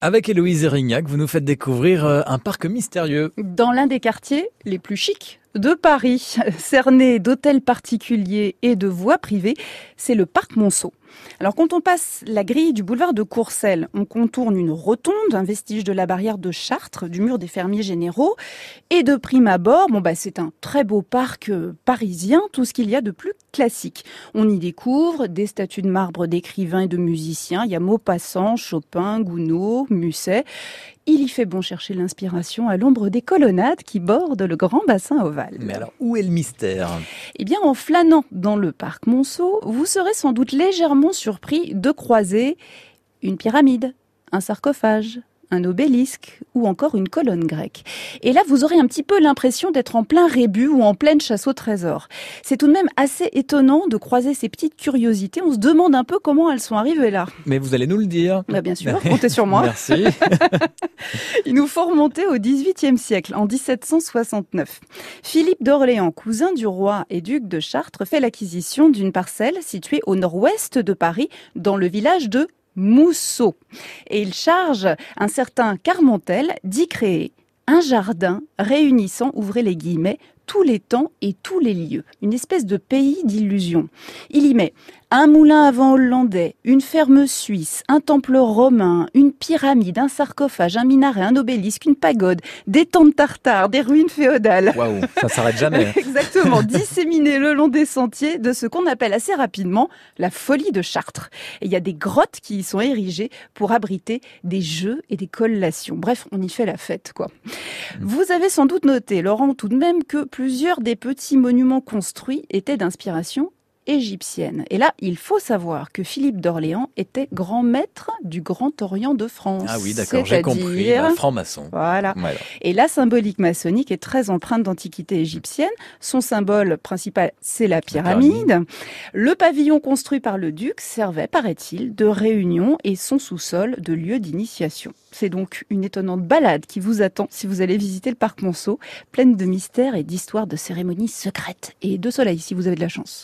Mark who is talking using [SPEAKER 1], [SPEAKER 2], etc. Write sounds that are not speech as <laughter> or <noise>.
[SPEAKER 1] Avec Héloïse Erignac, vous nous faites découvrir euh, un parc mystérieux.
[SPEAKER 2] Dans l'un des quartiers les plus chics de Paris, <laughs> cerné d'hôtels particuliers et de voies privées, c'est le parc Monceau. Alors quand on passe la grille du boulevard de Courcelles, on contourne une rotonde, un vestige de la barrière de Chartres, du mur des fermiers généraux, et de prime abord, bon bah c'est un très beau parc euh, parisien, tout ce qu'il y a de plus classique. On y découvre des statues de marbre d'écrivains et de musiciens, il y a Maupassant, Chopin, Gounod, Musset. Il y fait bon chercher l'inspiration à l'ombre des colonnades qui bordent le grand bassin ovale.
[SPEAKER 1] Mais alors, où est le mystère?
[SPEAKER 2] Eh bien, en flânant dans le parc Monceau, vous serez sans doute légèrement surpris de croiser une pyramide, un sarcophage, un obélisque ou encore une colonne grecque. Et là, vous aurez un petit peu l'impression d'être en plein rébut ou en pleine chasse au trésor. C'est tout de même assez étonnant de croiser ces petites curiosités. On se demande un peu comment elles sont arrivées là.
[SPEAKER 1] Mais vous allez nous le dire.
[SPEAKER 2] Bah bien sûr, comptez sur moi.
[SPEAKER 1] Merci. <laughs>
[SPEAKER 2] Il nous faut remonter au XVIIIe siècle, en 1769. Philippe d'Orléans, cousin du roi et duc de Chartres, fait l'acquisition d'une parcelle située au nord-ouest de Paris, dans le village de Mousseau. Et il charge un certain Carmontel d'y créer un jardin réunissant, ouvrez les guillemets, tous les temps et tous les lieux. Une espèce de pays d'illusion. Il y met un moulin à vent hollandais, une ferme suisse, un temple romain, une pyramide, un sarcophage, un minaret, un obélisque, une pagode, des tentes tartares, des ruines féodales.
[SPEAKER 1] Waouh, ça s'arrête jamais. <laughs>
[SPEAKER 2] Exactement, disséminé le long des sentiers de ce qu'on appelle assez rapidement la folie de Chartres. Et il y a des grottes qui y sont érigées pour abriter des jeux et des collations. Bref, on y fait la fête, quoi. Vous avez sans doute noté, Laurent, tout de même que plusieurs des petits monuments construits étaient d'inspiration égyptienne. Et là, il faut savoir que Philippe d'Orléans était grand maître du Grand Orient de France.
[SPEAKER 1] Ah oui, d'accord, j'ai compris. Un franc-maçon.
[SPEAKER 2] Voilà. voilà. Et la symbolique maçonnique est très empreinte d'antiquité égyptienne. Son symbole principal, c'est la pyramide. Le pavillon construit par le duc servait, paraît-il, de réunion et son sous-sol de lieu d'initiation. C'est donc une étonnante balade qui vous attend si vous allez visiter le parc Monceau, pleine de mystères et d'histoires de cérémonies secrètes et de soleil si vous avez de la chance.